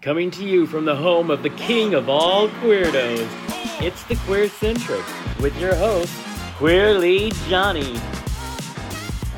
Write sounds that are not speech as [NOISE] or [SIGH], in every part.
Coming to you from the home of the king of all queerdos, it's the Queer Centric with your host, Queerly Johnny.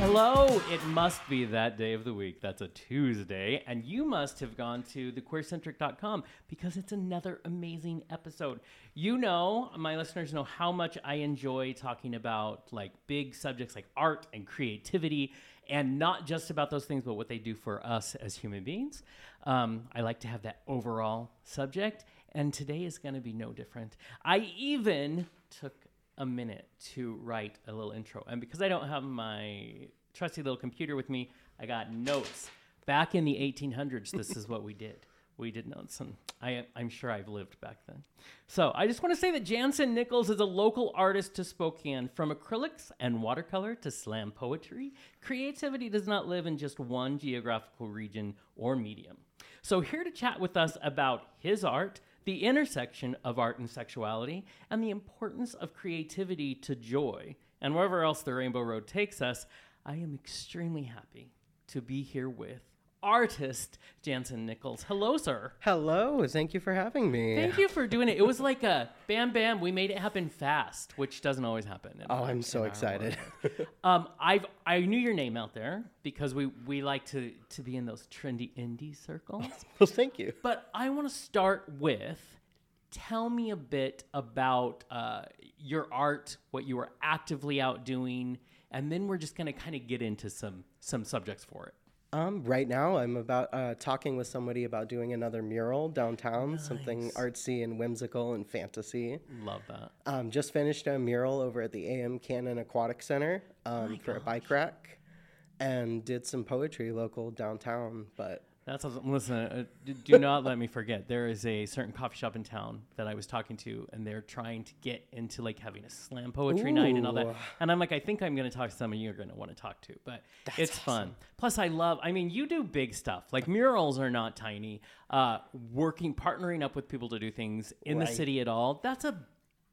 Hello, it must be that day of the week. That's a Tuesday, and you must have gone to thequeercentric.com because it's another amazing episode. You know, my listeners know how much I enjoy talking about like big subjects like art and creativity and not just about those things, but what they do for us as human beings. Um, I like to have that overall subject, and today is going to be no different. I even took a minute to write a little intro, and because I don't have my trusty little computer with me, I got notes. Back in the 1800s, this is what we did we did notes, and I, I'm sure I've lived back then. So I just want to say that Jansen Niccals is a local artist to Spokane. From acrylics and watercolor to slam poetry, creativity does not live in just one geographical region or medium. So here to chat with us about his art, the intersection of art and sexuality, and the importance of creativity to joy, and wherever else the Rainbow Road takes us, I am extremely happy to be here with artist Jansen Niccals. Hello, sir. Hello. Thank you for having me. Thank you for doing it. It was like a bam, bam. We made it happen fast, which doesn't always happen. Oh, I'm so excited. um, I've I knew your name out there because we we like to to be in those trendy indie circles. [LAUGHS] well, thank you. But I want to start with. Tell me a bit about uh, your art, what you were actively out doing, and then we're just going to kind of get into some some subjects for it. Um, right now, I'm about uh, talking with somebody about doing another mural downtown, nice. something artsy and whimsical and fantasy. Love that. Um, just finished a mural over at the AM Cannon Aquatic Center um, for gosh. a bike rack, and did some poetry local downtown. But that's listen. Uh, do not let me forget. There is a certain coffee shop in town that I was talking to, and they're trying to get into like having a slam poetry night and all that. And I'm like, I think I'm going to talk to someone you're going to want to talk to, but That's it's awesome. fun. Plus, I love. I mean, you do big stuff. Like murals are not tiny. Uh, working, partnering up with people to do things in right. the city at all. That's a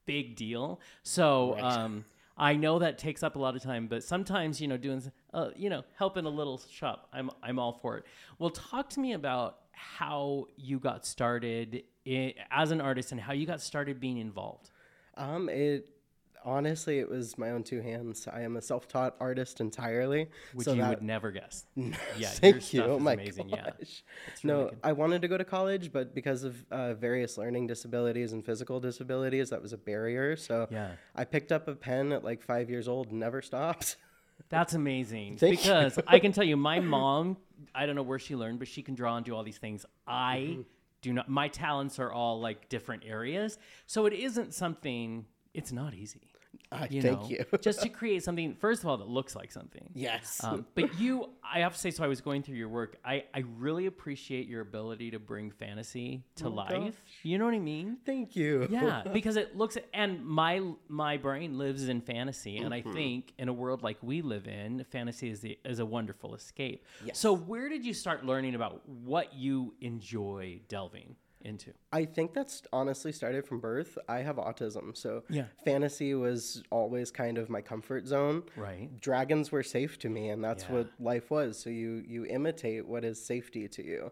big deal. So. Right. Um, I know that takes up a lot of time, but sometimes you know doing uh, you know helping a little shop, I'm I'm all for it. Well, talk to me about how you got started in, as an artist and how you got started being involved. Um, it honestly, it was my own two hands. I am a self-taught artist entirely. Which so you that... would never guess. [LAUGHS] yeah, thank you. oh my amazing. Gosh. Yeah, no, really I wanted to go to college, but because of uh, various learning disabilities and physical disabilities, that was a barrier. So yeah. I picked up a pen at like five years old never stopped. [LAUGHS] That's amazing Thank because I can tell you, my mom. I don't know where she learned, but she can draw and do all these things. I mm-hmm. do not. My talents are all like different areas, so it isn't something. It's not easy. Uh, you thank know, you. [LAUGHS] just to create something, first of all, that looks like something. Yes. Um, but [LAUGHS] you, I have to say, so I was going through your work. I, I really appreciate your ability to bring fantasy to oh life. Gosh. You know what I mean? Thank you. [LAUGHS] Yeah, because it looks, and my my brain lives in fantasy, and mm-hmm. I think in a world like we live in, fantasy is the, is a wonderful escape. Yes. So where did you start learning about what you enjoy delving? Into? I think that's honestly started from birth. I have autism, so yeah. fantasy was always kind of my comfort zone. Right. Dragons were safe to me, and that's yeah. what life was. So you you imitate what is safety to you,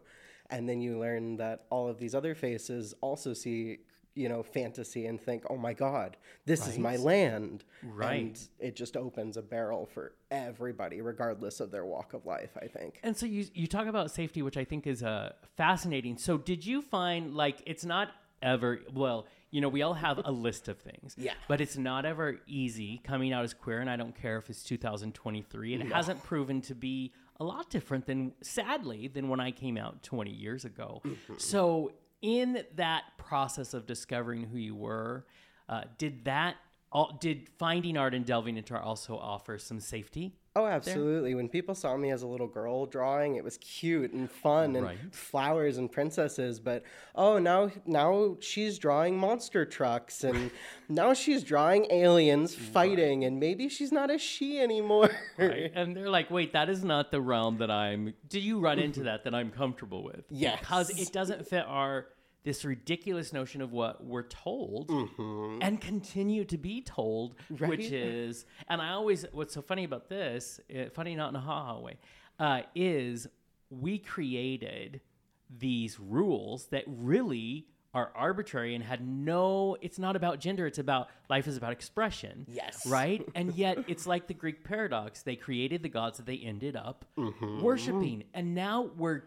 and then you learn that all of these other faces also see you know, fantasy and think, oh my God, this right. is my land. Right. And it just opens a barrel for everybody, regardless of their walk of life, I think. And so you, you talk about safety, which I think is uh, fascinating. So did you find like it's not ever, well, you know, we all have a list of things. Yeah. But it's not ever easy coming out as queer, and I don't care if it's 2023. It no. hasn't proven to be a lot different than, sadly, than when I came out 20 years ago. Mm-hmm. So in that process of discovering who you were, uh, did that all, did finding art and delving into art also offer some safety? Oh, absolutely. There? When people saw me as a little girl drawing, it was cute and fun and right. flowers and princesses. But oh, now now she's drawing monster trucks and [LAUGHS] now she's drawing aliens fighting right. and maybe she's not a she anymore. right. And they're like, wait, that is not the realm that I'm. Do you run [LAUGHS] into that that I'm comfortable with? Yes. Because it doesn't fit our this ridiculous notion of what we're told mm-hmm. and continue to be told, right. which is, and I always, what's so funny about this, uh, funny not in a ha ha way, uh, is we created these rules that really are arbitrary and had no it's not about gender it's about life is about expression Yes. right [LAUGHS] and yet it's like the greek paradox they created the gods that they ended up Mm-hmm. worshiping and now we're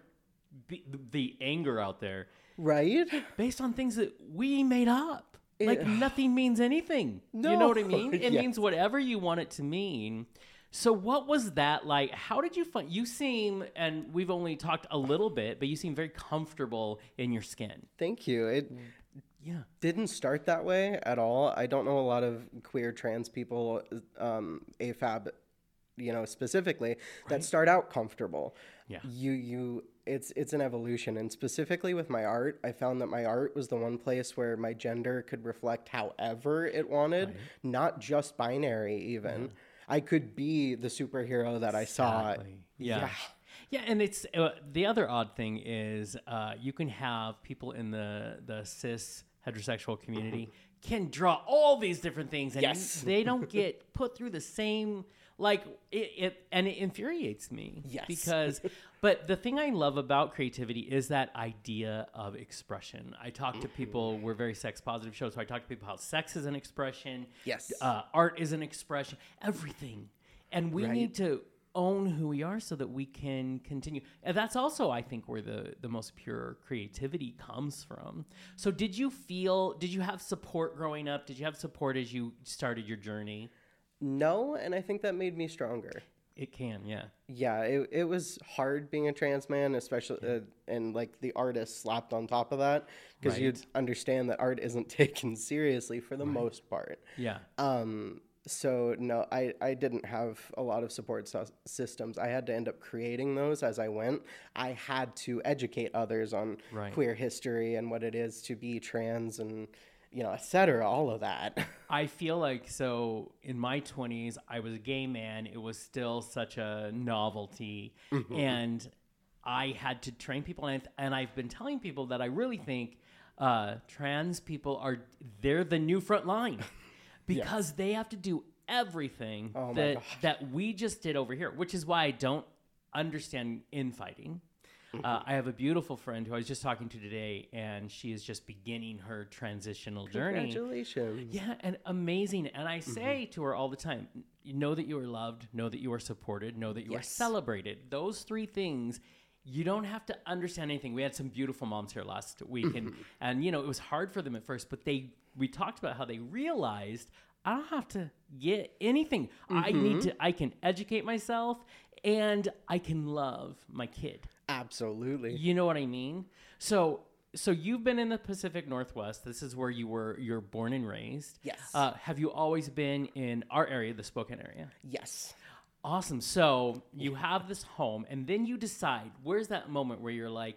the anger out there Right? based on things that we made up. Like nothing means anything. You know what i mean? [LAUGHS] It means whatever you want it to mean. So what was that like? How did you find you seem and we've only talked a little bit but you seem very comfortable in your skin. Thank you. It yeah. didn't start that way at all. I don't know a lot of queer trans people, um, AFAB, you know, specifically, that start out comfortable. Yeah. You you it's it's an evolution and specifically with my art, I found that my art was the one place where my gender could reflect however it wanted, not just binary even. I could be the superhero that I saw. Exactly. Yeah. yeah. and it's uh, the other odd thing is uh, you can have people in the the cis heterosexual community can draw all these different things and Yes. they don't [LAUGHS] get put through the same like it, it and it infuriates me Yes. because [LAUGHS] but the thing i love about creativity is that idea of expression. I talk to people we're very sex positive show so i talk to people how sex is an expression Yes. uh, art is an expression everything. And we Right. need to own who we are so that we can continue. And that's also i think where the the most pure creativity comes from. So did you feel did you have support growing up? Did you have support as you started your journey No, and I think that made me stronger. it can yeah Yeah, it, it was hard being a trans man, especially uh, and like the artist slapped on top of that because you'd understand that art isn't [LAUGHS] taken seriously for the most part. yeah Um, so no, I, I didn't have a lot of support sus- systems. I had to end up creating those as I went. I had to educate others on Right. queer history and what it is to be trans and you know, et cetera, all of that. [LAUGHS] I feel like so in my 20s, I was a gay man. It was still such a novelty. And I had to train people. And, and I've been telling people that I really think uh, trans people are, they're the new front line [LAUGHS] because they have to do everything Oh that, that we just did over here, which is why I don't understand infighting. Uh, I have a beautiful friend who I was just talking to today, and she is just beginning her transitional journey. Congratulations. Yeah, and amazing. And I say Mm-hmm. to her all the time, know that you are loved, know that you are supported, know that you are celebrated. Those three things, you don't have to understand anything. We had some beautiful moms here last week and [LAUGHS] and you know, it was hard for them at first, but they we talked about how they realized I don't have to get anything. I Mm-hmm. need to I can educate myself and I can love my kid. Absolutely. You know what I mean? So so you've been in the Pacific Northwest. This is where you were you're born and raised. Yes. Uh, have you always been in our area, the Spokane area? Yes. Awesome. So you have this home, and then you decide. Where's that moment where you're like,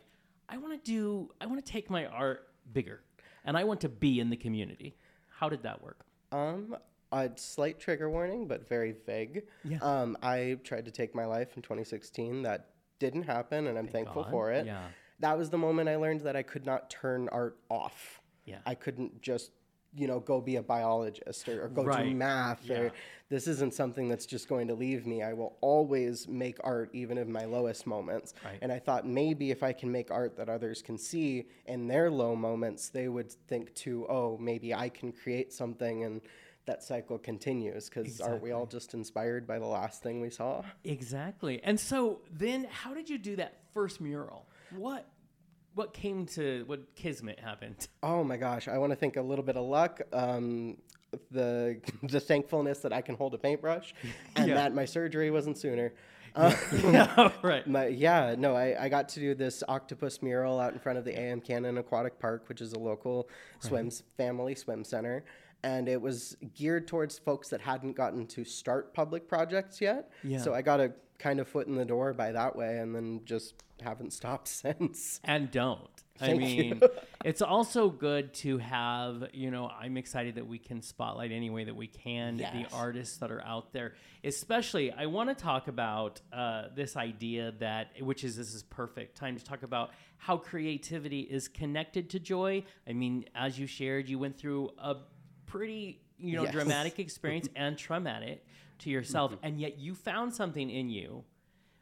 I want to do, I want to take my art bigger, and I want to be in the community. How did that work? Um, a slight trigger warning, but very vague. Yeah. Um, I tried to take my life in 2016. That didn't happen, and I'm thankful God. for it. Yeah. That was the moment I learned that I could not turn art off. Yeah. I couldn't just, you know, go be a biologist or, or go Right. do math. Yeah. Or this isn't something that's just going to leave me. I will always make art, even in my lowest moments. Right. And I thought maybe if I can make art that others can see in their low moments, they would think too, oh, maybe I can create something and that cycle continues because aren't we all just inspired by the last thing we saw? Exactly. And so then, how did you do that first mural? What, what came to what kismet happened? [LAUGHS] Oh my gosh, I want to think a little bit of luck, um, the the thankfulness that I can hold a paintbrush, [LAUGHS] and Yeah. that my surgery wasn't sooner. [LAUGHS] yeah, right. My, yeah, no, I, I got to do this octopus mural out in front of the AM Cannon Aquatic Park, which is a local swim s- family swim center. And it was geared towards folks that hadn't gotten to start public projects yet. Yeah. So I got a kind of foot in the door by that way and then just haven't stopped [LAUGHS] since. and don't. I mean, it's also good to have, you know, I'm excited that we can spotlight any way that we can Yes. the artists that are out there. Especially, I want to talk about uh, this idea that, which is this is perfect time to talk about how creativity is connected to joy. I mean, as you shared, you went through a pretty, you know, Yes. dramatic experience [LAUGHS] and traumatic to yourself, and yet you found something in you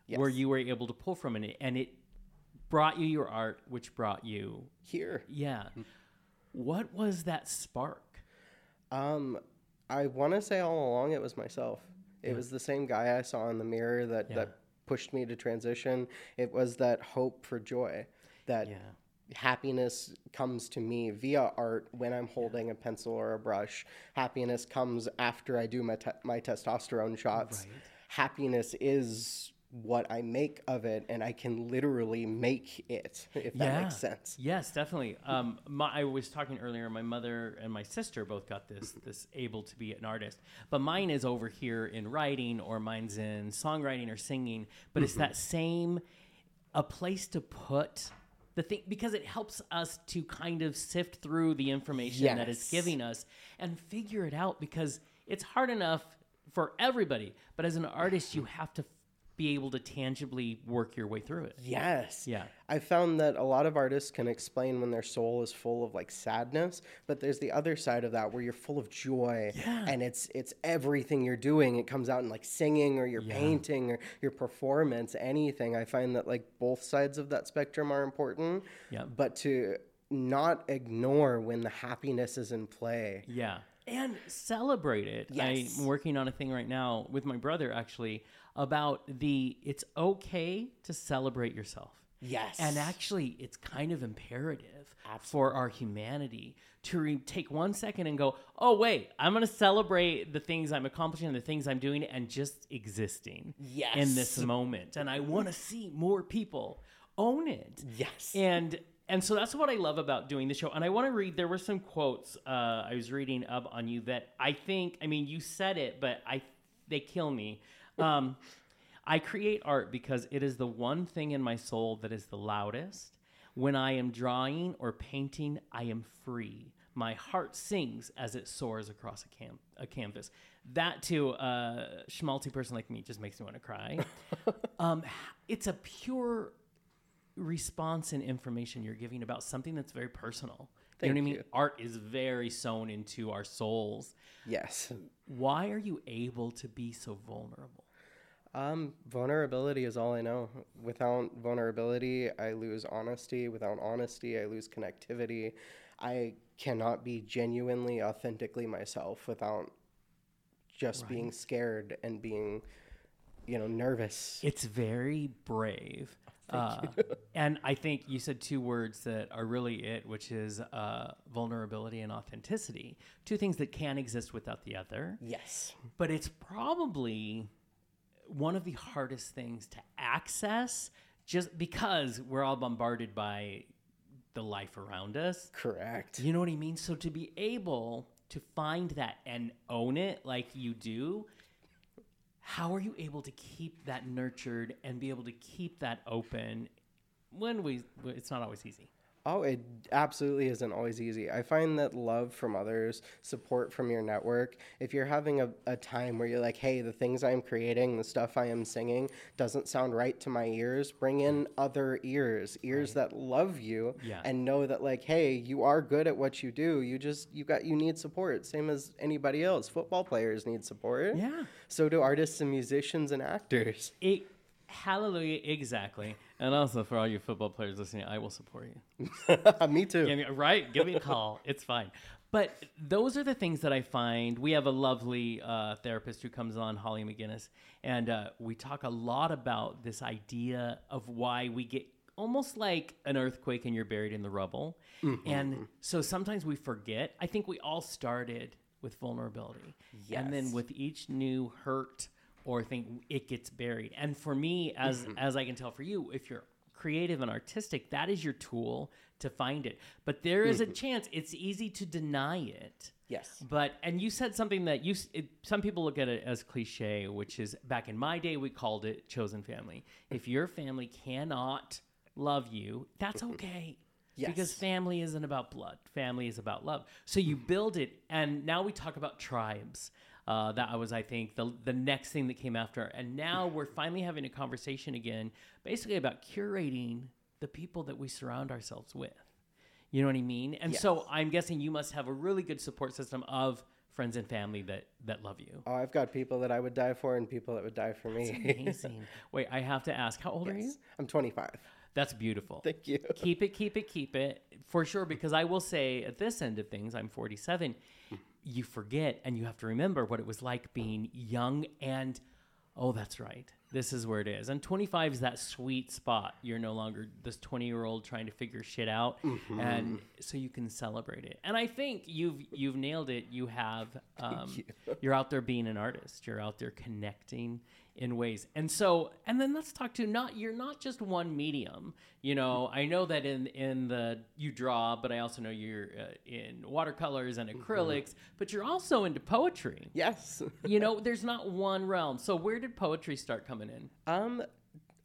where you were able to pull from it, and it brought you your art, which brought you here. Yeah. What was that spark? Um, I want to say all along it was myself. It yeah. was the same guy I saw in the mirror that, yeah. that pushed me to transition. It was that hope for joy, that yeah. Happiness comes to me via art when I'm holding a pencil or a brush. Happiness comes after I do my, te- my testosterone shots. Right. Happiness is what I make of it, and I can literally make it, if that makes sense. Yes, definitely. Um, my, I was talking earlier. My mother and my sister both got this this able to be an artist, but mine is over here in writing, or mine's in songwriting or singing. But mm-hmm. it's that same a place to put the thing because it helps us to kind of sift through the information yes. that it's giving us and figure it out because it's hard enough for everybody but as an artist you have to be able to tangibly work your way through it. Yes. Yeah. I found that a lot of artists can explain when their soul is full of like sadness, but there's the other side of that where you're full of joy yeah. and it's it's everything you're doing. It comes out in like singing or your yeah. painting or your performance, anything. I find that like both sides of that spectrum are important. Yeah. But to not ignore when the happiness is in play. Yeah. And celebrate it. Yes. I'm working on a thing right now with my brother actually about the it's okay to celebrate yourself. Yes. And actually, it's kind of imperative Absolutely. for our humanity to re- take one second and go, oh, wait, I'm going to celebrate the things I'm accomplishing and the things I'm doing and just existing yes. in this moment. And I want to see more people own it. Yes. And and so that's what I love about doing the show. And I want to read. There were some quotes uh, I was reading up on you that I think. I mean, you said it, but I they kill me. Um, I create art because it is the one thing in my soul that is the loudest. When I am drawing or painting, I am free. My heart sings as it soars across a, cam- a canvas. That to a schmaltzy person like me just makes me want to cry. [LAUGHS] um, it's a pure response and information you're giving about something that's very personal. Thank you know what I mean? Art is very sewn into our souls. Yes. Why are you able to be so vulnerable? Um, vulnerability is all I know. Without vulnerability, I lose honesty. Without honesty, I lose connectivity. I cannot be genuinely, authentically myself without just right. being scared and being, you know, nervous. It's very brave. [LAUGHS] Uh, and I think you said two words that are really it, which is uh, vulnerability and authenticity. Two things that can't exist without the other. Yes. But it's probably one of the hardest things to access just because we're all bombarded by the life around us. Correct. You know what I mean? So to be able to find that and own it like you do, how are you able to keep that nurtured and be able to keep that open when we it's not always easy. Oh, it absolutely isn't always easy. I find that love from others, support from your network, if you're having a, a time where you're like, hey, the things I'm creating, the stuff I am singing doesn't sound right to my ears, bring in other ears, ears right. that love you yeah. and know that like, hey, you are good at what you do. You just you got you need support. Same as anybody else. Football players need support. Yeah. So do artists and musicians and actors. It Hallelujah, exactly. And also for all you football players listening, I will support you. [LAUGHS] me too. Me, right? Give me a call. it's fine. But those are the things that I find. We have a lovely uh, therapist who comes on, Holly McGinnis, and uh, we talk a lot about this idea of why we get almost like an earthquake and you're buried in the rubble. Mm-hmm. And so sometimes we forget. I think we all started with vulnerability. Yes. And then with each new hurt, or think it gets buried. And for me, as mm-hmm. as I can tell for you, if you're creative and artistic, that is your tool to find it. But there is mm-hmm. a chance it's easy to deny it. Yes. But and you said something that you it, some people look at it as cliche, which is back in my day we called it chosen family. If your family cannot love you, that's mm-hmm. okay. Yes. Because family isn't about blood. Family is about love. So you build it and now we talk about tribes. Uh, that was, I think, the the next thing that came after. And now we're finally having a conversation again, basically about curating the people that we surround ourselves with. You know what I mean? And yes. so I'm guessing you must have a really good support system of friends and family that that love you. Oh, I've got people that I would die for and people that would die for That's me. amazing. [LAUGHS] Wait, I have to ask, how old yes. are you? I'm 25. That's beautiful. Thank you. Keep it, keep it, keep it for sure. Because I will say, at this end of things, I'm 47. You forget and you have to remember what it was like being young and, oh, that's right. This is where it is. And 25 is that sweet spot. You're no longer this 20 year old trying to figure shit out, and so you can celebrate it. And I think you've you've nailed it. You have. Um, you. You're out there being an artist. You're out there connecting in ways. And so, and then let's talk to not you're not just one medium. You know, I know that in in the you draw, but I also know you're uh, in watercolors and acrylics, but you're also into poetry. Yes. You know, there's not one realm. So where did poetry start coming in? Um,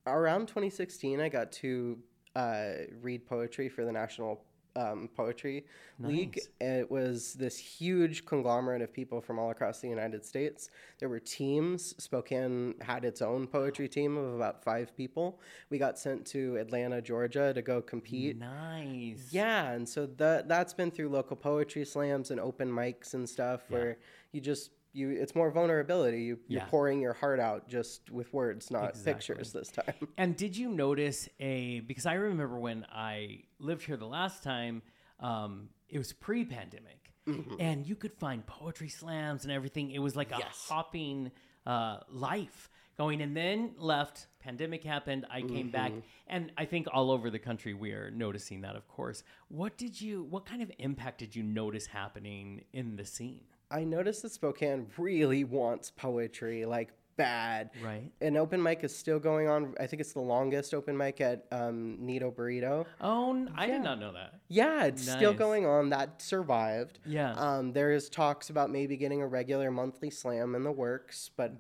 around 2016, I got to uh, read poetry for the National um, Poetry League. It was this huge conglomerate of people from all across the United States. There were teams. Spokane had its own poetry team of about five people. We got sent to Atlanta, Georgia to go compete. Nice. Yeah, and so that that's been through local poetry slams and open mics and stuff where you just you it's more vulnerability. You, you're Yeah. pouring your heart out just with words, not Exactly. pictures this time. [LAUGHS] And did you notice a because I remember when I lived here the last time, um, it was pre-pandemic, and you could find poetry slams and everything. It was like a Yes. hopping uh, life going, and then left. Pandemic happened. I came back, and I think all over the country we are noticing that. Of course, what did you? What kind of impact did you notice happening in the scene? I noticed that Spokane really wants poetry, like bad. Right. An open mic is still going on. I think it's the longest open mic at um, Neato Burrito. Oh, I did not know that. Yeah, it's still going on. That survived. Yeah. Um, there is talks about maybe getting a regular monthly slam in the works, but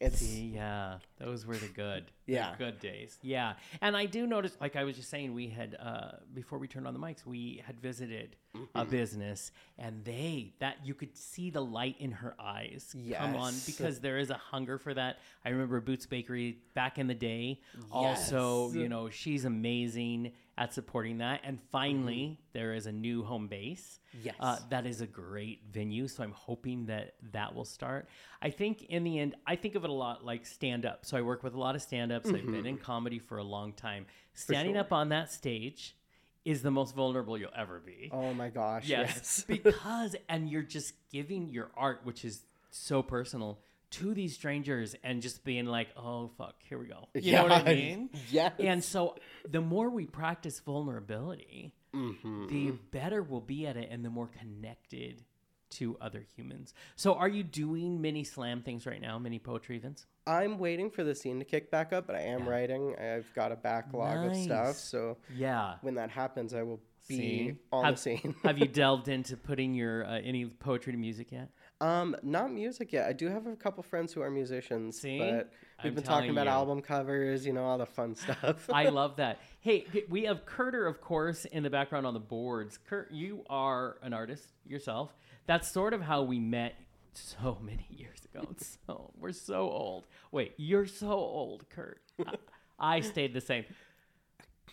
it's Yeah, those were the good, the Yeah. good days. Yeah, and I do notice, like I was just saying, we had uh, before we turned on the mics, we had visited Mm-hmm. a business, and they that you could see the light in her eyes come on because there is a hunger for that. I remember Boots Bakery back in the day. Also, you know, she's amazing at supporting that, and finally, there is a new home base. Mm-hmm. Yes. Uh, that is a great venue. So I'm hoping that that will start. I think in the end, I think of it a lot like stand up. So I work with a lot of stand ups. I've been in comedy for a long time. Standing sure. up on that stage is the most vulnerable you'll ever be. oh my gosh, yes. yes. [LAUGHS] because, and you're just giving your art, which is so personal, to these strangers and just being like, oh, fuck, here we go. [LAUGHS] You know what I Yeah. mean? Yes. And so the more we practice vulnerability, Mm-hmm. the better we'll be at it and the more connected to other humans. So are you doing mini slam things right now, mini poetry events? I'm waiting for the scene to kick back up, but I am writing. I've got a backlog of stuff, so Yeah. when that happens, I will be See? on have, the scene. have you [LAUGHS] delved into putting your uh, any poetry to music yet? Um, not music yet. I do have a couple friends who are musicians, See? but we've I'm been talking about you. album covers, you know, all the fun stuff. [LAUGHS] I love [LAUGHS] that. Hey, we have Kurter, of course, in the background on the boards. Kurt, you are an artist yourself. That's sort of how we met so [LAUGHS] many years ago. It's So we're so old. Wait, you're so old, Kurt. I, I stayed the same.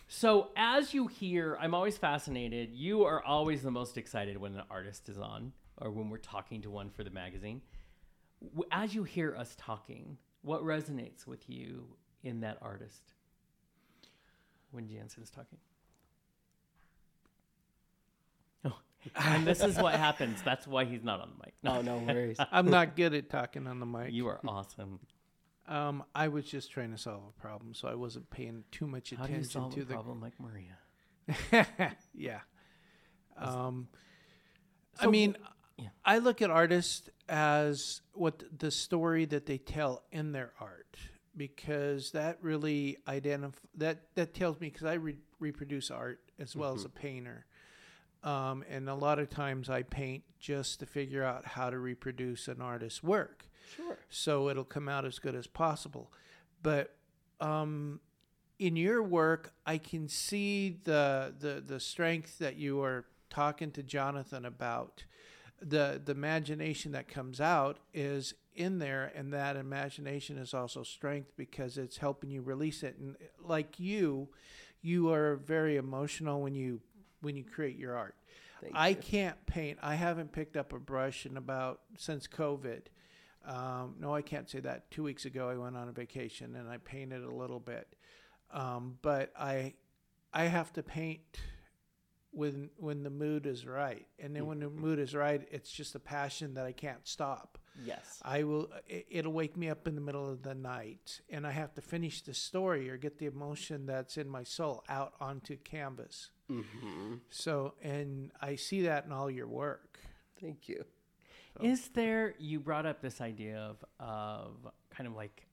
So as you hear, I'm always fascinated. You are always the most excited when an artist is on, or when we're talking to one for the magazine. As you hear us talking, what resonates with you in that artist? when Jansen is talking. Oh, and this is what happens. That's why he's not on the mic. No, oh, no worries. [LAUGHS] I'm not good at talking on the mic. you are awesome. Um, I was just trying to solve a problem, so I wasn't paying too much How do you attention solve to a the. problem like Maria? [LAUGHS] yeah. Um, I mean, yeah. I look at artists as what the story that they tell in their art because that really identify that that tells me because I re- reproduce art as well as a painter. Um, and a lot of times I paint just to figure out how to reproduce an artist's work Sure. so it'll come out as good as possible. But um, in your work, I can see the, the the strength that you are talking to Jonathan about. The the imagination that comes out is in there, and that imagination is also strength because it's helping you release it. And like you, you are very emotional when you when you create your art. Thank I you. can't paint. I haven't picked up a brush in about since COVID. Um, no, I can't say that. Two weeks ago, I went on a vacation and I painted a little bit. Um, but I I have to paint when when the mood is right, and then when the mood is right, it's just a passion that I can't stop. Yes. I will. it- It'll wake me up in the middle of the night, and I have to finish the story or get the emotion that's in my soul out onto canvas. hmm So, and I see that in all your work. Thank you. Is there? You brought up this idea of of kind of like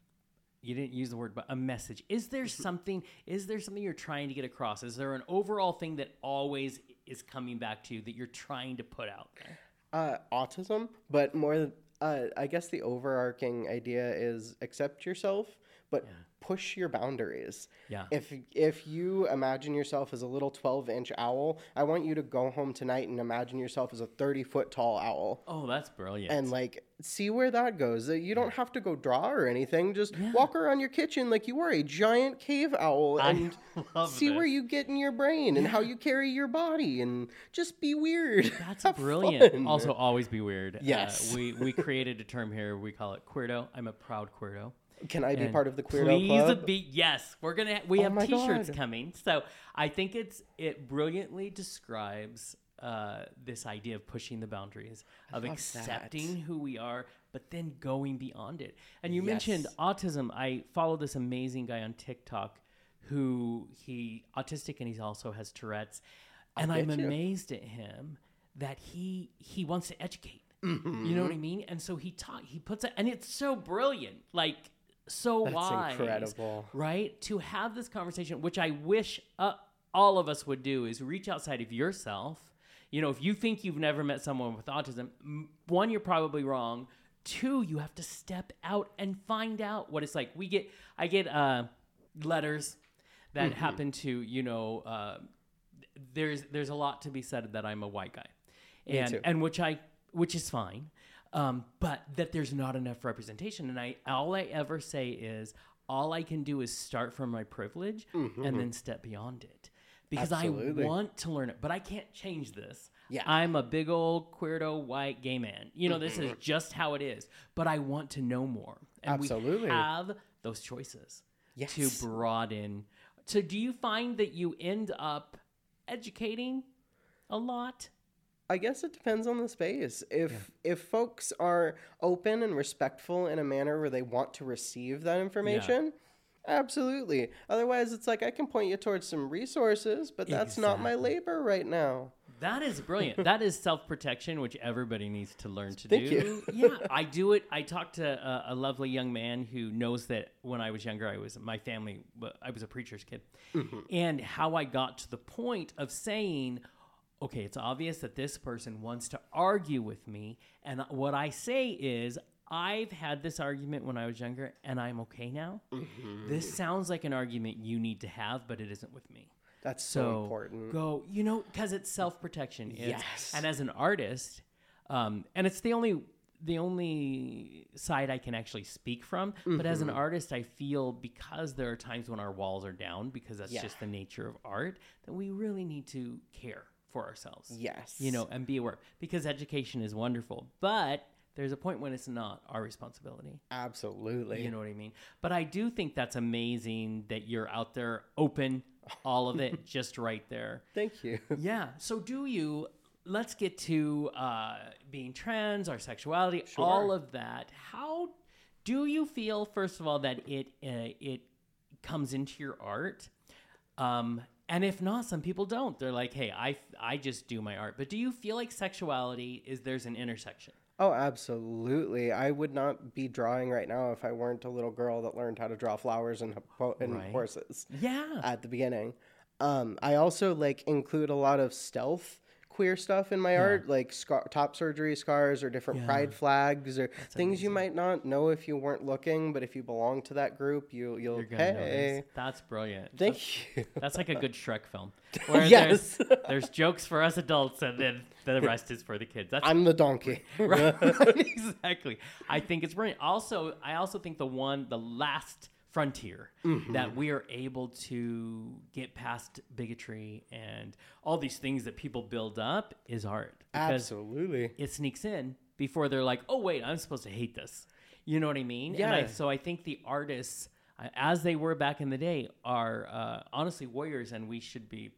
you didn't use the word, but a message. Is there something? Is there something you're trying to get across? Is there an overall thing that always is coming back to you that you're trying to put out there? Uh, autism, but more. Uh, I guess the overarching idea is accept yourself, but push your boundaries. Yeah. If if you imagine yourself as a little twelve inch owl, I want you to go home tonight and imagine yourself as a thirty foot tall owl. Oh, that's brilliant. And like see where that goes. Uh, You don't have to go draw or anything. Just walk around your kitchen like you are a giant cave owl and [LAUGHS] see where you get in your brain and how you carry your body and just be weird. [LAUGHS] That's Have brilliant. fun. Also, always be weird. Uh, Yes. we we [LAUGHS] created a term here. We call it queerdo. I'm a proud queerdo. Can I be And part of the queerdo please club? be yes. We're gonna we Oh have T-shirts God. coming. So I think it's it brilliantly describes uh, this idea of pushing the boundaries of love accepting who we are, but then going beyond it. And you mentioned autism. I follow this amazing guy on TikTok who he autistic and he also has Tourette's, and I'm you. amazed at him that he he wants to educate. You Mm-hmm. know what I mean? And so he taught, he puts it, and it's so brilliant, like so That's wise, incredible. right? To have this conversation, which I wish uh, all of us would do, is reach outside of yourself. You know, if you think you've never met someone with autism, one, you're probably wrong. Two, you have to step out and find out what it's like. We get, I get uh, letters that Mm-hmm. happen to, you know, uh, there's there's a lot to be said that I'm a white guy, and and which I which is fine, um, but that there's not enough representation. And I all I ever say is all I can do is start from my privilege and then step beyond it because Mm-hmm. Absolutely. I want to learn it, but I can't change this. Yeah. I'm a big old queerdo white gay man. You know, this Mm-hmm. is just how it is. But I want to know more, and Absolutely. we have those choices Yes. to broaden. So, do you find that you end up educating a lot? I guess it depends on the space. If if folks are open and respectful in a manner where they want to receive that information, absolutely. Otherwise, it's like I can point you towards some resources, but that's not my labor right now. That is brilliant. [LAUGHS] that is self protection, which everybody needs to learn to Thank do. [LAUGHS] yeah, I do it. I talked to a, a lovely young man who knows that when I was younger, I was my family. I was a preacher's kid, mm-hmm. and how I got to the point of saying, "Okay, it's obvious that this person wants to argue with me," and what I say is. I've had this argument when I was younger, and I'm okay now. This sounds like an argument you need to have, but it isn't with me. That's so, So important. go, you know, because it's self protection. Yes. And as an artist, um, and it's the only the only side I can actually speak from. But as Mm-hmm. an artist, I feel because there are times when our walls are down, because that's Yeah. just the nature of art, that we really need to care for ourselves. Yes. You know, and be aware because education is wonderful, but there's a point when it's not our responsibility. Absolutely. You know what I mean? But I do think that's amazing that you're out there open, all of it [LAUGHS] just right there. Thank you. Yeah. So do you? Let's get to uh, being trans, our sexuality, all of that. How do you feel? First of all, that it uh, it comes into your art, um, and if not, some people don't. They're like, "Hey, I I just do my art." But do you feel like sexuality is there's an intersection? Oh, absolutely. I would not be drawing right now if I weren't a little girl that learned how to draw flowers and, and Right. horses Yeah. at the beginning. Um, I also like include a lot of stealth queer stuff in my art, like scar- top surgery scars or different Yeah. pride flags or things you might not know if you weren't looking, but if you belong to that group, you you'll hey. That's brilliant. Thank you. That's like a good Shrek film. [LAUGHS] Where Yes. there's, there's jokes for us adults and then the rest is for the kids. That's I'm the donkey. [LAUGHS] right. [LAUGHS] exactly. I think it's brilliant. Also, I also think the one, the last frontier Mm-hmm. that we are able to get past bigotry and all these things that people build up is art. Absolutely. it sneaks in before they're like, oh, wait, I'm supposed to hate this. You know what I mean? And I, Yeah. so I think the artists, uh, as they were back in the day, are uh, honestly warriors, and we should be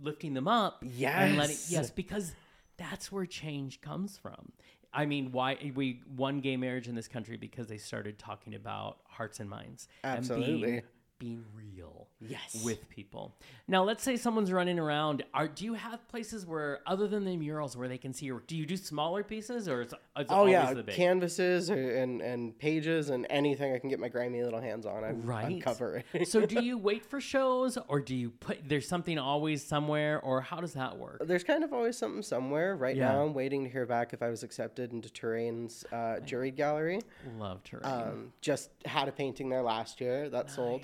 lifting them up. And letting, Yes. yes, because that's where change comes from. I mean, why we won gay marriage in this country because they started talking about hearts and minds and being, being real Yes. with people. Now, let's say someone's running around. Are do you have places where, other than the murals, where they can see your work? Do you do smaller pieces or it's, it's Oh yeah, the big? canvases or, and and pages and anything I can get my grimy little hands on, I Right. uncover it. so do [LAUGHS] you wait for shows or do you put there's something always somewhere or how does that work? There's kind of always something somewhere. Right Yeah. now, I'm waiting to hear back if I was accepted into Terrain's uh, juried gallery. Love to Um, just had a painting there last year that sold.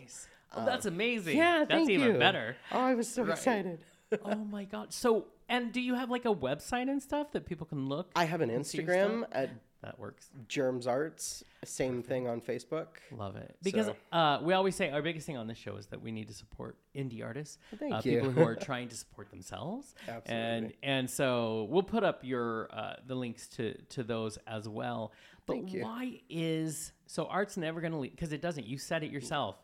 Nice. Oh, that's amazing. Yeah, that's thank even you. better. Oh, I was so Right. excited. [LAUGHS] oh my god. So, and do you have like a website and stuff that people can look? I have an and see your Instagram stuff? at That works. Germs Arts. Same thing on Facebook. Love it. Because So- uh, we always say our biggest thing on this show is that we need to support indie artists. Thank uh, you. People who are [LAUGHS] trying to support themselves. And Absolutely. and so we'll put up your uh, the links to to those as well. But Thank you. why is so art's never going to leave because it doesn't. You said it yourself.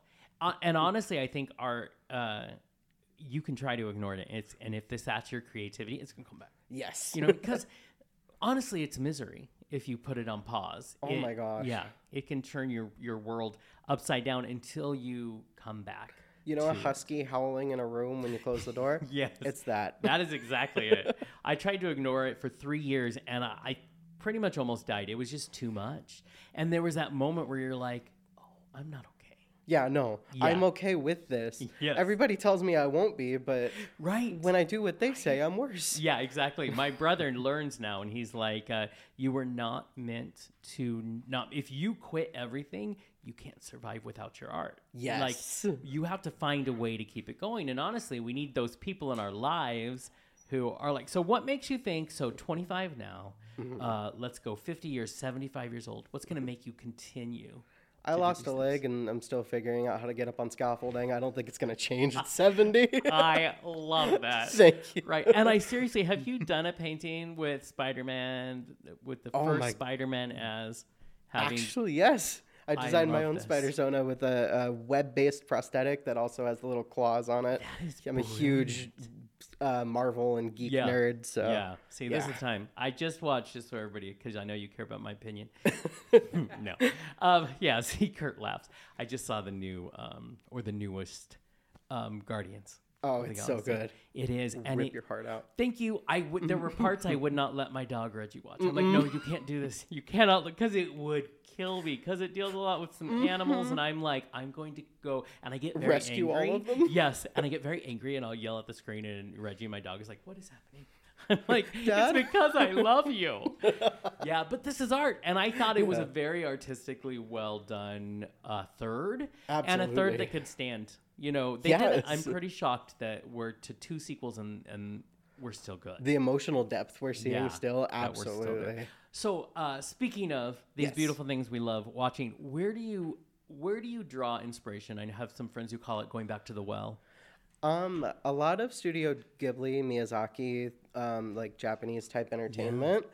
Uh, and honestly, I think art uh, you can try to ignore it. It's and if this that's your creativity, it's to come back. Yes. You know, because [LAUGHS] honestly, it's misery if you put it on pause. Oh It- my gosh. Yeah, it can turn your your world upside down until you come back. You know a husky howling in a room when you close the door? [LAUGHS] Yes, It's that. that is exactly it. [LAUGHS] I tried to ignore it for three years, and I, I pretty much almost died. It was just too much. And there was that moment where you're like, "Oh, I'm not okay." Yeah, no. I'm okay with this. [LAUGHS] Yes. Everybody tells me I won't be, but Right. when I do what they say, I'm worse. Yeah, [LAUGHS] exactly. My brother learns now, and he's like, uh, "You were not meant to not. If you quit everything, you can't survive without your art. Yes. like you have to find a way to keep it going. And honestly, we need those people in our lives who are like. So, what makes you think? So, 25 now. Mm-hmm. Uh, let's go 50 years, 75 years old. What's going to make you continue? I lost a things? leg and I'm still figuring out how to get up on scaffolding. I don't think it's going to change at 70. [LAUGHS] I love [LAUGHS] that. Thank you. Right. And I seriously, have you done a painting with Spider Man, with the Oh first Spider Man as having. Actually, yes. I I designed my own this. spidersona with a, a web-based prosthetic that also has the little claws on it. I'm a huge uh, Marvel and geek Yeah. nerd, so yeah. See, this yeah. is time. I just watched just for everybody because I know you care about my opinion. [LAUGHS] [LAUGHS] no. Um, yeah. [LAUGHS] See, Kurt laughs. I just saw the new um, or the newest um, Guardians. Oh, the it's so good. It is, and rip it, your heart out. Thank you. I would. There were parts I would not let my dog Reggie watch. I'm like, no, you can't do this. You cannot, look because it would kill me. Because it deals a lot with some animals, and I'm like, I'm going to go, and I get very Rescue all of them? [LAUGHS] Yes, and I get very angry, and I'll yell at the screen, and Reggie, my dog, is like, "What is happening?" [LAUGHS] I'm like, Dad? "It's because I love you." [LAUGHS] yeah, but this is art, and I thought it was a very artistically well done uh, third, and a third that could stand. You know, they did. I'm pretty shocked that we're to two sequels and and we're still good. The emotional depth we're seeing Yeah, still, we're still absolutely. So, uh, speaking of these Yes. beautiful things we love watching, where do you where do you draw inspiration? I have some friends who call it going back to the well. Um, a lot of Studio Ghibli, Miyazaki, um, like Japanese type entertainment.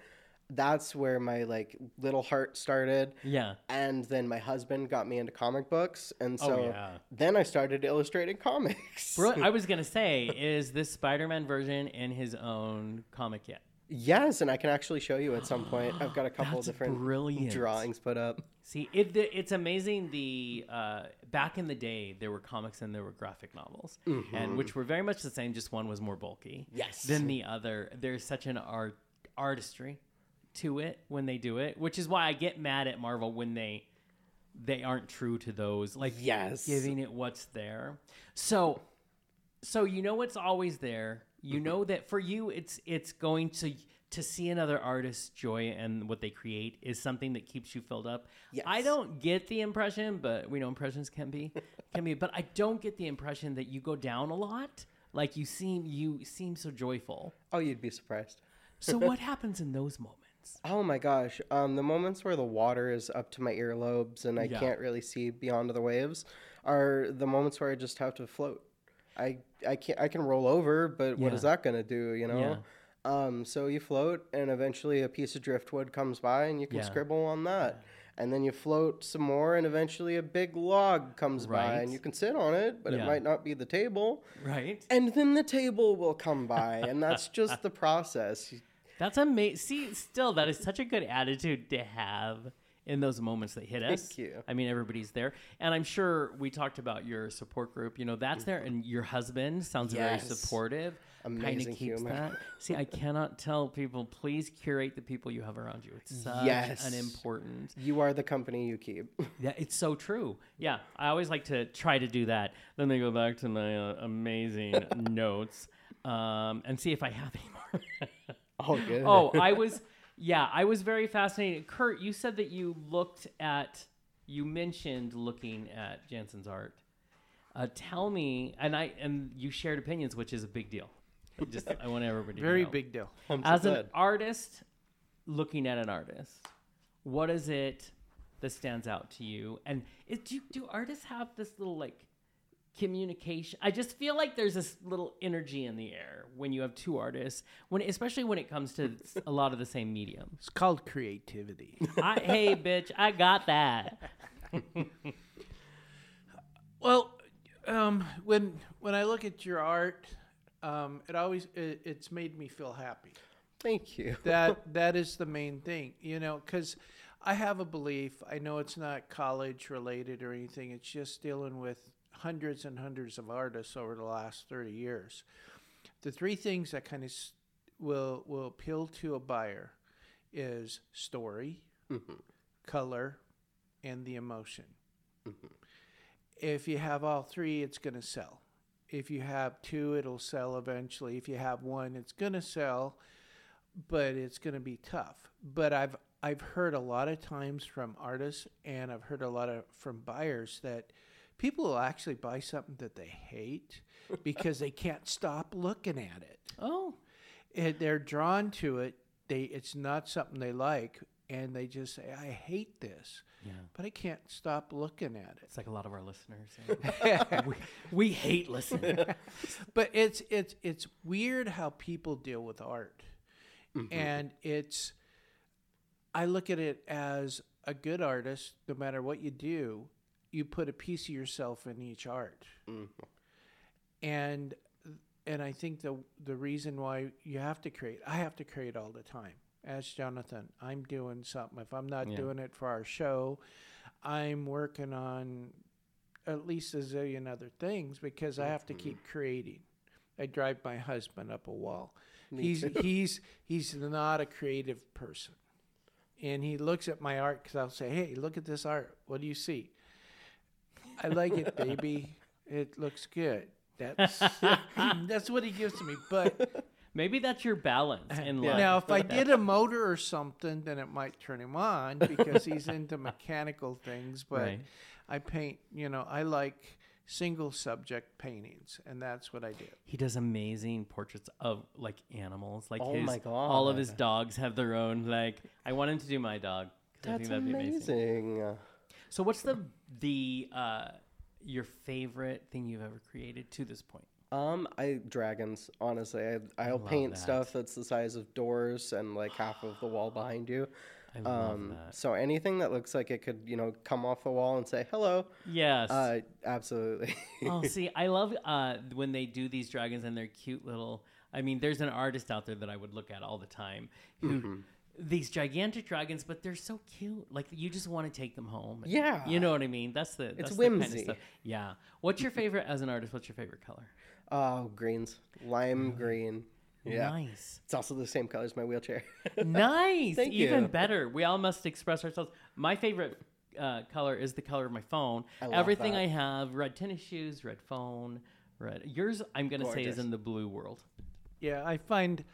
That's where my like little heart started. Yeah. And then my husband got me into comic books, and so Oh, yeah. then I started illustrating comics. Bro, I [LAUGHS] was gonna say, is this Spider-Man version in his own comic yet? Yes, and I can actually show you at some point. I've got a [GASPS] couple That's different brilliant. drawings put up. See, it, the, it's amazing. The uh, back in the day, there were comics and there were graphic novels, and which were very much the same. Just one was more bulky, Yes. than the other. There's such an art artistry to it when they do it, which is why I get mad at Marvel when they they aren't true to those, like Yes. giving it what's there. So, so you know what's always there. You Mm-hmm. know that for you, it's it's going to to see another artist's joy and what they create is something that keeps you filled up. I don't get the impression, but we know impressions can be [LAUGHS] can be, but I don't get the impression that you go down a lot. Like you seem you seem so joyful. Oh, you'd be surprised. So what [LAUGHS] happens in those moments? Oh my gosh. Um, the moments where the water is up to my earlobes and I Yeah. can't really see beyond the waves are the moments where I just have to float. I I can I can roll over, but what is Yeah. that gonna do? You know. Um, so you float, and eventually a piece of driftwood comes by, and you can Yeah. scribble on that. and then you float some more, and eventually a big log comes by, and you can sit on it, but Yeah. it might not be the table. Right. And then the table will come by, and that's [LAUGHS] just the process. That's amazing. See, still, that is such a good attitude to have in those moments that hit us. Thank you. I mean, everybody's there, and I'm sure we talked about your support group. You know, that's there, and your husband sounds very Yes. supportive. Kind of Amazing keeps human. that. See, I cannot tell people. Please curate the people you have around you. It's such Yes. an important. You are the company you keep. [LAUGHS] Yeah, it's so true. Yeah, I always like to try to do that. Then they go back to my uh, amazing [LAUGHS] notes um, and see if I have any more. Oh, good. oh, I was, yeah, I was very fascinated. Kurt, you said that you looked at, you mentioned looking at Jansen's art. Uh, tell me, and I and you shared opinions, which is a big deal. Just I want everybody Very to know. Very big deal. I'm so As an glad. artist, looking at an artist, what is it that stands out to you? And it, do do artists have this little like communication? I just feel like there's this little energy in the air when you have two artists, when especially when it comes to a lot of the same medium. It's called creativity. [LAUGHS] I, hey, bitch, I got that. [LAUGHS] Well, um, when when I look at your art, um, it always it, it's made me feel happy. Thank you. That [LAUGHS] that is the main thing, you know, because I have a belief. I know it's not college related or anything. It's just dealing with hundreds and hundreds of artists over the last thirty years. The three things that kind of will will appeal to a buyer is story, mm-hmm. color, and the emotion. Mm-hmm. If you have all three, it's going to sell. If you have two, it'll sell eventually. If you have one, it's going to sell, but it's going to be tough. But I've I've heard a lot of times from artists and I've heard a lot of from buyers that people will actually buy something that they hate because they can't stop looking at it [LAUGHS] Oh, it, they're drawn to it. They it's not something they like, and they just say, "I hate this," yeah. but I can't stop looking at it. It's like a lot of our listeners. [LAUGHS] [LAUGHS] we, we hate listening. But it's it's it's weird how people deal with art, mm-hmm. and it's. I look at it as a good artist. No matter what you do, you put a piece of yourself in each art, mm-hmm. and and I think the the reason why you have to create, I have to create all the time. As Jonathan, I'm doing something. If I'm not Yeah. doing it for our show, I'm working on at least a zillion other things because I have to mm-hmm. keep creating. I drive my husband up a wall. he's he's he's not a creative person, and he looks at my art because I'll say, "Hey, look at this art. What do you see?" I like it, baby. It looks good. That's [LAUGHS] that's what he gives to me. But Maybe that's your balance in life. now, if I did a motor or something, then it might turn him on because he's into mechanical things. But Right. I paint, you know, I like single subject paintings, and that's what I do. He does amazing portraits of like animals. Like Oh his, my all of his dogs have their own. Like I want him to do my dog. 'cause I That's think that'd be amazing. amazing. So what's the the uh, your favorite thing you've ever created to this point? Um, I dragons. Honestly, I I'll love paint that. stuff that's the size of doors and like half of the wall behind you. I love Um, that. so anything that looks like it could, you know, come off the wall and say hello. Yes. Uh, absolutely. [LAUGHS] oh, see, I love uh, when they do these dragons and they're cute little. I mean, there's an artist out there that I would look at all the time who. These gigantic dragons, but they're so cute. Like you just want to take them home. and- Yeah. you know what I mean. That's the that's It's the kind of whimsy. stuff. Yeah. What's your favorite as an artist? What's your favorite color? oh, greens, lime green. Yeah, Nice. it's also the same color as my wheelchair. [LAUGHS] nice. Thank Even you. better. We all must express ourselves. My favorite uh, color is the color of my phone. I love Everything that. I have: red tennis shoes, red phone, red. Yours, I'm gonna say, is in the blue world. Yeah, I find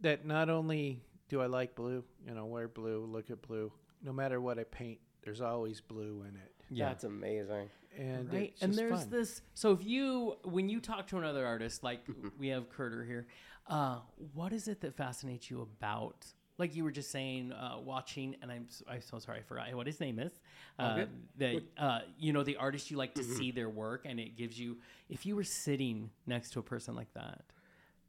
that not only do I like blue, you know, wear blue, look at blue. No matter what I paint, there's always blue in it, Yeah. That's amazing. and Right. it's And there's fun. this. So if you, when you talk to another artist, like Mm-hmm. [LAUGHS] we have Curter here, uh, what is it that fascinates you about? Like you were just saying, uh, watching, and I'm s- I'm so sorry I forgot what his name is. Uh, good. that uh, you know the artist you like Mm-hmm. to see their work, and it gives you. If you were sitting next to a person like that,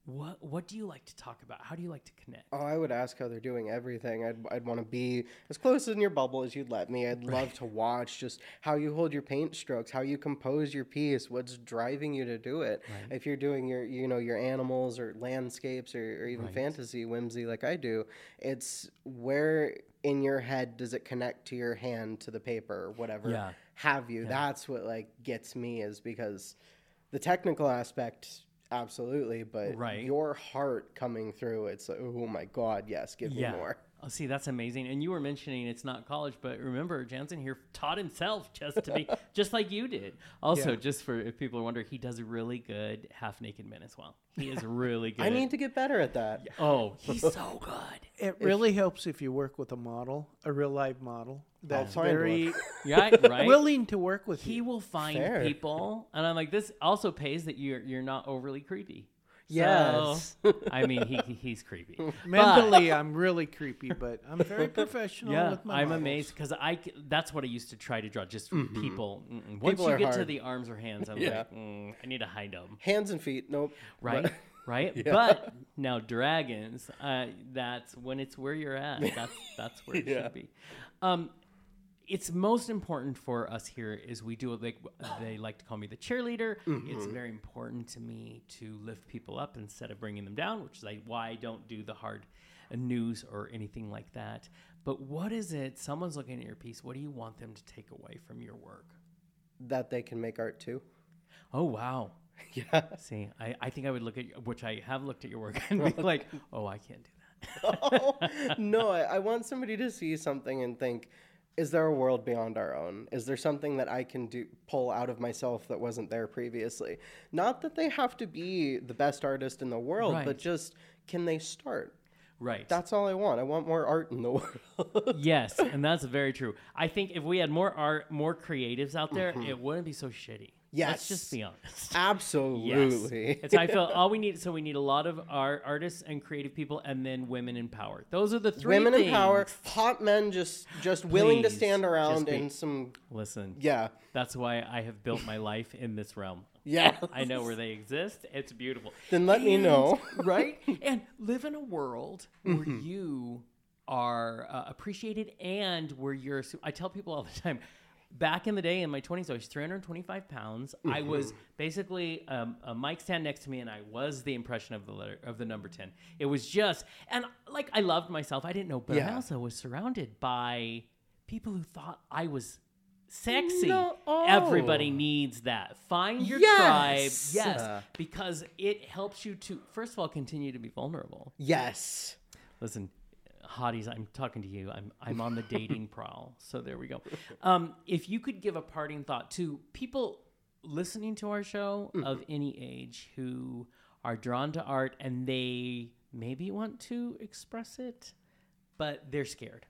what what do you like to talk about? How do you like to connect? Oh, I would ask how they're doing everything. I'd, I'd want to be as close in your bubble as you'd let me. I'd love to watch just how you hold your paint strokes, how you compose your piece, what's driving you to do it. If you're doing your, you know, your animals or landscapes or, or even fantasy whimsy like I do, it's where in your head does it connect to your hand to the paper or whatever Yeah. have you. That's what like gets me is because the technical aspect absolutely but Right. your heart coming through it's like oh my god yes give me more Oh, see, that's amazing. And you were mentioning it's not college, but remember, Jansen here taught himself [LAUGHS] just to be just like you did. Also, Yeah. just for if people are wondering, he does really good half naked men as well. He is [LAUGHS] really good. i need to get better at that Oh, he's so good. [LAUGHS] It really helps if you work with a model, a real life model that's find very Yeah, right. willing to work with he you. will find Fair. people, and I'm like, this also pays that you're you're not overly creepy. Yes. So, [LAUGHS] I mean, he he's creepy. [LAUGHS] But- Mentally, I'm really creepy, but I'm very [LAUGHS] professional yeah, with my I'm models. amazed because I that's what I used to try to draw just people. Mm-mm. Once People you are get to the arms or hands, I'm Yeah. like, mm, I need to hide them. hands and feet nope Right, But- right. But now dragons, uh, that's when it's where you're at. That's that's where it Yeah. should be. Um, it's most important for us here is we do like they like to call me the cheerleader. Mm-hmm. It's very important to me to lift people up instead of bringing them down, which is like why I don't do the hard news or anything like that. But what is it? Someone's looking at your piece. What do you want them to take away from your work? that they can make art too Oh wow. [LAUGHS] yeah See, I, I think I would look at which I have looked at your work [LAUGHS] and be like, [LAUGHS] oh, I can't do that. oh, no I, I want somebody to see something and think is there a world beyond our own is there something that i can do pull out of myself that wasn't there previously not that they have to be the best artist in the world Right. but just can they start Right. that's all i want i want more art in the [LAUGHS] world yes, and that's very true. I think if we had more art, more creatives out there, mm-hmm. it wouldn't be so shitty. Let's just be honest. [LAUGHS] absolutely Yes. It's I feel [LAUGHS] all we need so we need a lot of our artists and creative people and then women in power. Those are the three women in power hot men just just willing to stand around be- in some Listen. yeah That's why I have built my life in this realm. yeah I know where they exist. It's beautiful. Then let me know. [LAUGHS] right? And live in a world where you are uh, appreciated and where you're. I tell people all the time. Back in the day, in my 20s, I was 325 pounds. I was basically um, a mic stand next to me, and I was the impression of the letter of the number 10. It was just, and like I loved myself. I didn't know, but I also was surrounded by people who thought I was sexy. No- oh. Everybody needs that. Find your Yes. tribe. Yes, Uh. because it helps you to first of all continue to be vulnerable. yes Listen, hotties, I'm talking to you. I'm I'm on the [LAUGHS] dating prowl. So there we go. Um, if you could give a parting thought to people listening to our show of any age who are drawn to art and they maybe want to express it, but they're scared.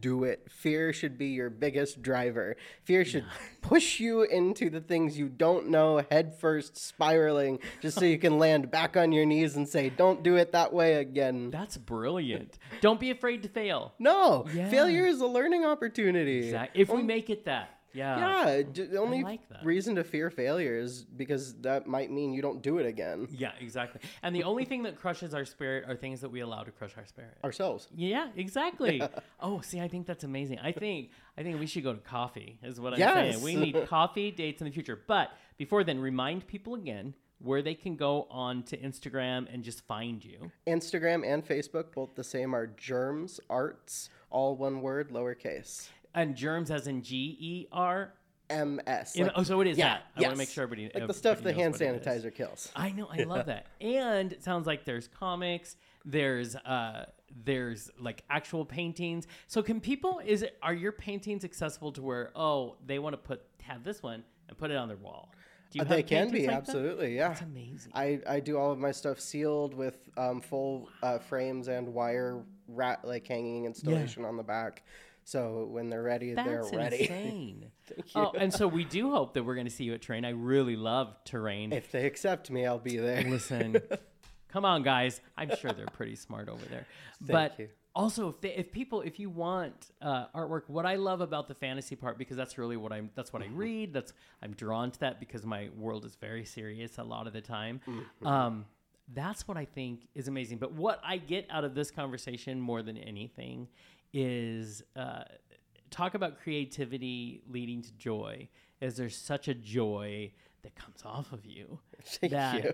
Do it. Fear should be your biggest driver. Fear should [LAUGHS] push you into the things you don't know head first, spiraling, just so you can [LAUGHS] land back on your knees and say, Don't do it that way again. That's brilliant. Don't be afraid to fail. No, Yeah. failure is a learning opportunity. Exactly. If we make it that, yeah. Yeah, d- the only like reason to fear failure is because that might mean you don't do it again. Yeah, exactly. And the only thing that crushes our spirit are things that we allow to crush our spirit. Ourselves. Yeah, exactly. [LAUGHS] Oh, see, I think that's amazing. I think I think we should go to coffee. Is what I'm Yes. saying. We need [LAUGHS] coffee dates in the future. But before then, remind people again where they can go on to Instagram and just find you. Instagram and Facebook, both the same, are Germs Arts, all one word, lowercase. And germs as in G E R. MS. Like- oh, so it is yeah, that. I want to make sure everybody Like the stuff the hand knows what it is. sanitizer kills. I know, I love [LAUGHS] that. And it sounds like there's comics, there's uh there's like actual paintings. So can people is it are your paintings accessible to where oh, they want to put have this one and put it on their wall? Do you Uh, they can be, like that? absolutely, yeah. That's amazing. I, I do all of my stuff sealed with um, full uh, frames and wire rat like hanging installation on the back. So when they're ready, they're That's ready. [LAUGHS] insane. Oh, and so we do hope that we're going to see you at Terrain. I really love Terrain. if they accept me, I'll be there. Listen, [LAUGHS] come on, guys. I'm sure they're pretty smart over there. but you. also, if they, if people, if you want uh, artwork, what I love about the fantasy part, because that's really what I'm, that's what I [LAUGHS] read. That's I'm drawn to that because my world is very serious a lot of the time. Um, That's what I think is amazing. But what I get out of this conversation more than anything is uh, talk about creativity leading to joy. Is there's such a joy that comes off of you [LAUGHS] Thank that you.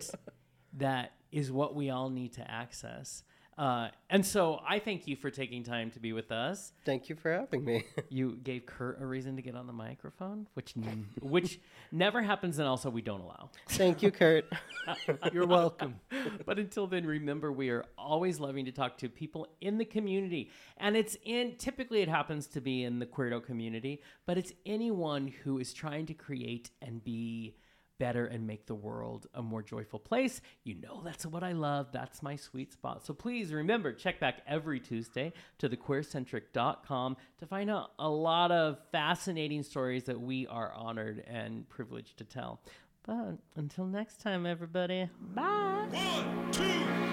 that is what we all need to access. Uh, and so I thank you for taking time to be with us. Thank you for having me. [LAUGHS] You gave Kurt a reason to get on the microphone, which n- which never happens, and also we don't allow. Thank you, Kurt. [LAUGHS] You're welcome. But until then, remember we are always loving to talk to people in the community, and it's in typically it happens to be in the Queerdo community, but it's anyone who is trying to create and be better and make the world a more joyful place. You know that's what I love. That's my sweet spot. So please remember, check back every Tuesday to thequeercentric.com to find out a lot of fascinating stories that we are honored and privileged to tell. But until next time, everybody, bye. One, two,